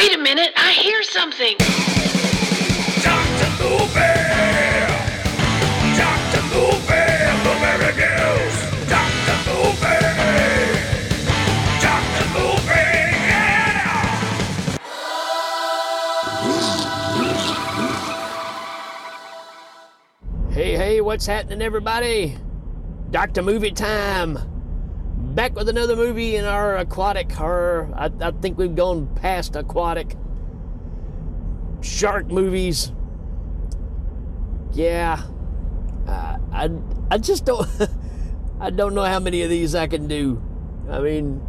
Wait a minute, I hear something. Dr. Movie! Dr. Movie! Blueberry News! Dr. Movie! Dr. Movie! Yeah! Hey, hey, what's happening, everybody? Dr. Movie Time. Back with another movie in our aquatic horror. I, I think we've gone past aquatic shark movies. Yeah. Uh, I, I just don't. I don't know how many of these I can do. I mean,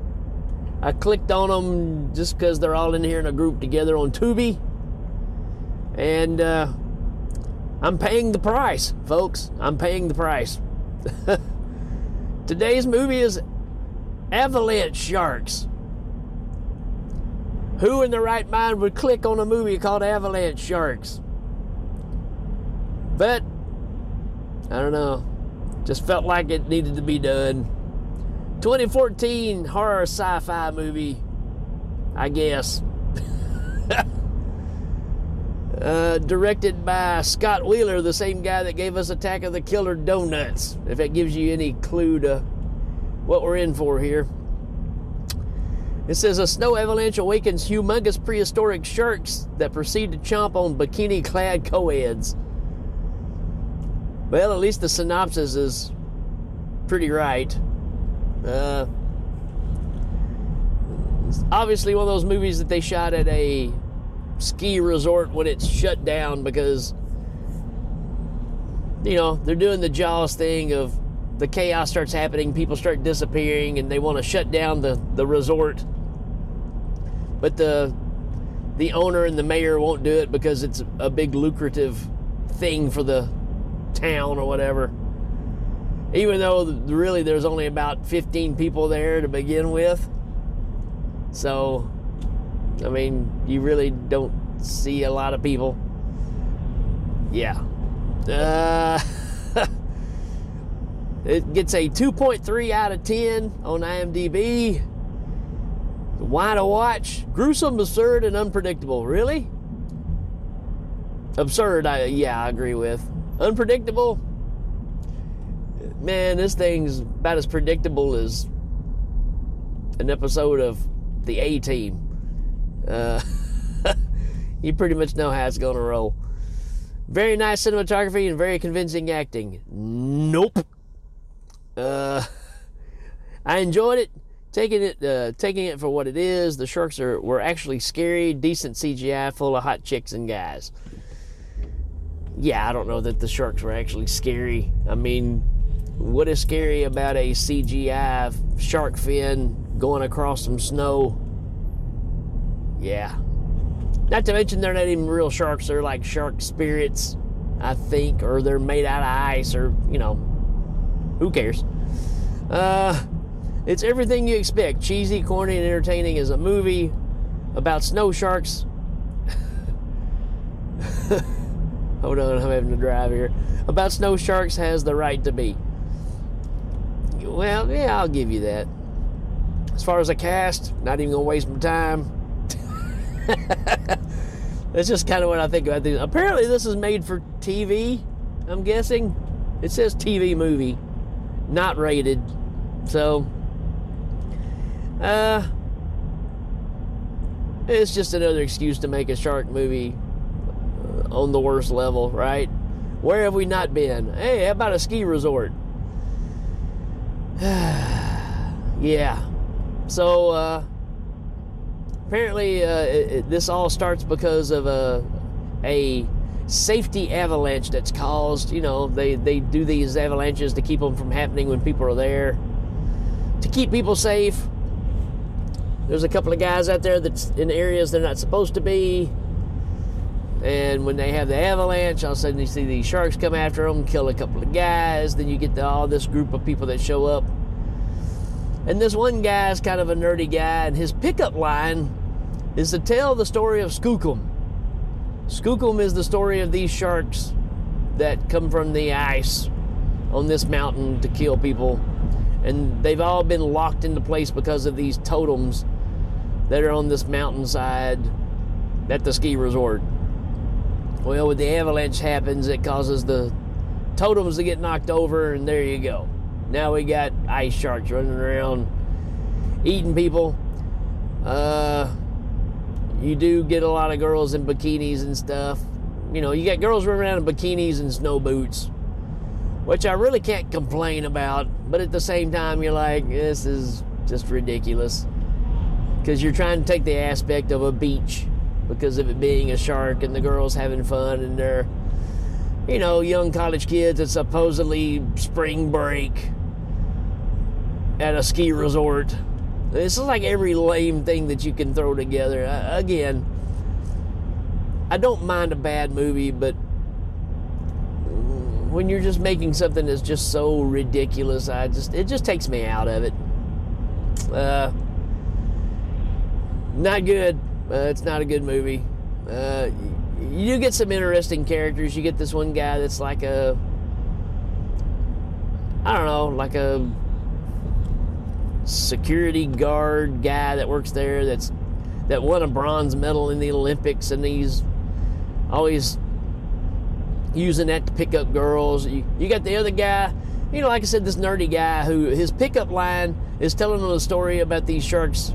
I clicked on them just because they're all in here in a group together on Tubi. And, uh, I'm paying the price, folks. I'm paying the price. Today's movie is Avalanche Sharks. Who in their right mind would click on a movie called Avalanche Sharks? But, I don't know. Just felt like it needed to be done. 2014 horror sci fi movie, I guess. Uh, directed by Scott Wheeler, the same guy that gave us Attack of the Killer Donuts. If that gives you any clue to what we're in for here. It says a snow avalanche awakens humongous prehistoric sharks that proceed to chomp on bikini clad co-eds. Well, at least the synopsis is pretty right. Uh, it's obviously one of those movies that they shot at a ski resort when it's shut down because you know they're doing the jaws thing of the chaos starts happening people start disappearing and they want to shut down the, the resort but the the owner and the mayor won't do it because it's a big lucrative thing for the town or whatever even though really there's only about 15 people there to begin with so I mean, you really don't see a lot of people. Yeah. Uh, it gets a 2.3 out of 10 on IMDb. Why to watch? Gruesome, absurd, and unpredictable. Really? Absurd, I, yeah, I agree with. Unpredictable? Man, this thing's about as predictable as an episode of The A Team. Uh, you pretty much know how it's going to roll. Very nice cinematography and very convincing acting. Nope. Uh, I enjoyed it. Taking it, uh, taking it for what it is. The sharks are were actually scary, decent CGI, full of hot chicks and guys. Yeah, I don't know that the sharks were actually scary. I mean, what is scary about a CGI shark fin going across some snow? Yeah. Not to mention they're not even real sharks. They're like shark spirits, I think, or they're made out of ice, or you know, who cares? Uh, it's everything you expect. Cheesy, corny, and entertaining as a movie about snow sharks. Hold on, I'm having to drive here. About snow sharks has the right to be. Well, yeah, I'll give you that. As far as a cast, not even gonna waste my time. That's just kind of what I think about these. Apparently, this is made for TV. I'm guessing. It says TV movie, not rated. So, uh, it's just another excuse to make a shark movie uh, on the worst level, right? Where have we not been? Hey, how about a ski resort? yeah. So, uh, apparently, uh, it, it, this all starts because of a, a safety avalanche that's caused. You know, they, they do these avalanches to keep them from happening when people are there, to keep people safe. There's a couple of guys out there that's in areas they're not supposed to be. And when they have the avalanche, all of a sudden you see these sharks come after them, kill a couple of guys. Then you get the, all this group of people that show up. And this one guy is kind of a nerdy guy, and his pickup line is to tell the story of Skookum. Skookum is the story of these sharks that come from the ice on this mountain to kill people. And they've all been locked into place because of these totems that are on this mountainside at the ski resort. Well, when the avalanche happens, it causes the totems to get knocked over, and there you go. Now we got ice sharks running around eating people. Uh, you do get a lot of girls in bikinis and stuff. You know, you got girls running around in bikinis and snow boots, which I really can't complain about. But at the same time, you're like, this is just ridiculous. Because you're trying to take the aspect of a beach because of it being a shark and the girls having fun and they're, you know, young college kids at supposedly spring break at a ski resort. This is like every lame thing that you can throw together. Uh, again, I don't mind a bad movie, but when you're just making something that's just so ridiculous, I just it just takes me out of it. Uh, not good. Uh, it's not a good movie. Uh, you get some interesting characters. You get this one guy that's like a, I don't know, like a security guard guy that works there. That's that won a bronze medal in the Olympics, and he's always using that to pick up girls. You, you got the other guy, you know, like I said, this nerdy guy who his pickup line is telling them a story about these sharks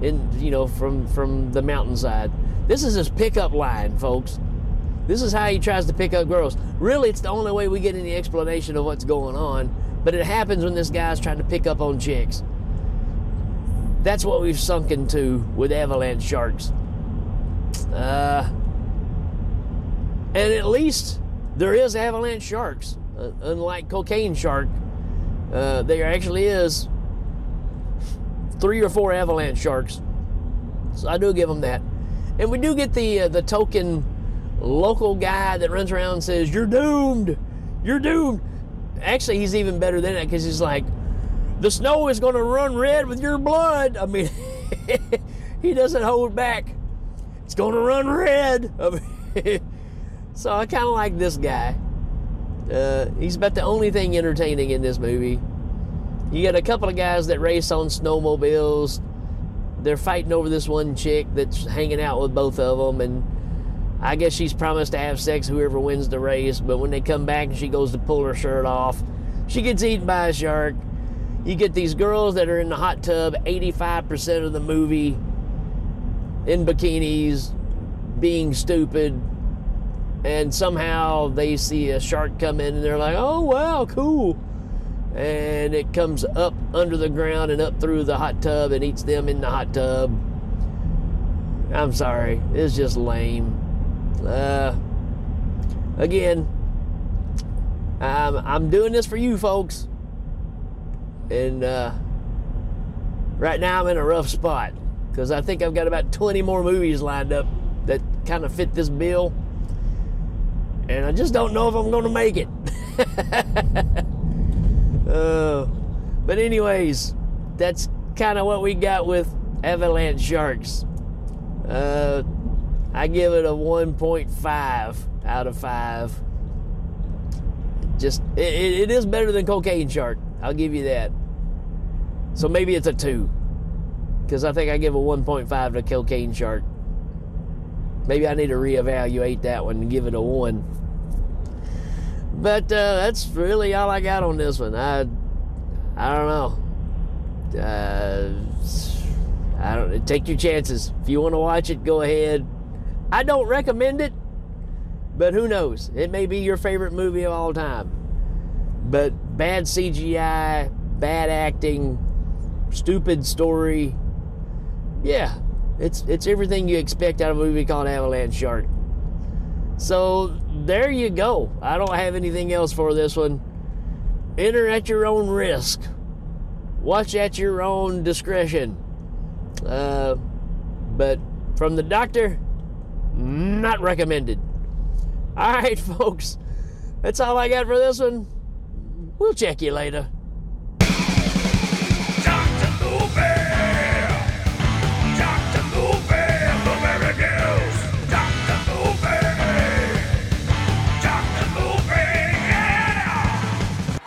in you know from from the mountainside. This is his pickup line, folks. This is how he tries to pick up girls. Really, it's the only way we get any explanation of what's going on. But it happens when this guy's trying to pick up on chicks. That's what we've sunk into with avalanche sharks. Uh, and at least there is avalanche sharks, uh, unlike cocaine shark. Uh, there actually is three or four avalanche sharks. So I do give them that. And we do get the uh, the token local guy that runs around and says, "You're doomed. You're doomed." Actually, he's even better than that because he's like, "The snow is going to run red with your blood." I mean, he doesn't hold back. It's going to run red. I mean, so I kind of like this guy. Uh, he's about the only thing entertaining in this movie. You got a couple of guys that race on snowmobiles. They're fighting over this one chick that's hanging out with both of them, and I guess she's promised to have sex whoever wins the race. But when they come back and she goes to pull her shirt off, she gets eaten by a shark. You get these girls that are in the hot tub 85% of the movie in bikinis, being stupid, and somehow they see a shark come in and they're like, oh, wow, cool and it comes up under the ground and up through the hot tub and eats them in the hot tub. I'm sorry, it's just lame. Uh, again, I'm, I'm doing this for you folks, and uh, right now I'm in a rough spot because I think I've got about 20 more movies lined up that kind of fit this bill, and I just don't know if I'm going to make it. Uh, but anyways, that's kind of what we got with avalanche sharks. Uh, I give it a 1.5 out of 5. Just it, it is better than cocaine shark. I'll give you that. So maybe it's a 2. Because I think I give a 1.5 to cocaine shark. Maybe I need to reevaluate that one and give it a 1. But uh, that's really all I got on this one. I, I don't know. Uh, I don't take your chances. If you want to watch it, go ahead. I don't recommend it, but who knows? It may be your favorite movie of all time. But bad CGI, bad acting, stupid story. Yeah, it's it's everything you expect out of a movie called Avalanche Shark. So there you go. I don't have anything else for this one. Enter at your own risk. Watch at your own discretion. Uh, but from the doctor, not recommended. All right, folks. That's all I got for this one. We'll check you later. Dr.